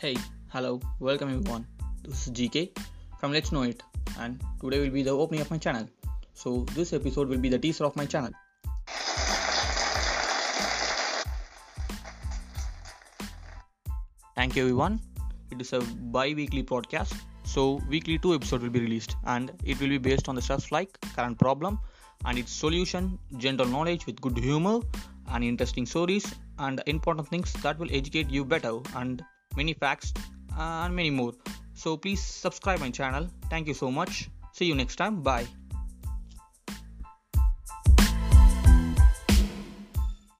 Hey, hello, welcome everyone. This is GK from Let's Know It, and today will be the opening of my channel. So, this episode will be the teaser of my channel. Thank you, everyone. It is a bi weekly podcast, so weekly two episodes will be released, and it will be based on the stuff like current problem and its solution, general knowledge with good humor, and interesting stories, and important things that will educate you better and many facts, and many more. So please subscribe my channel. Thank you so much. See you next time. Bye.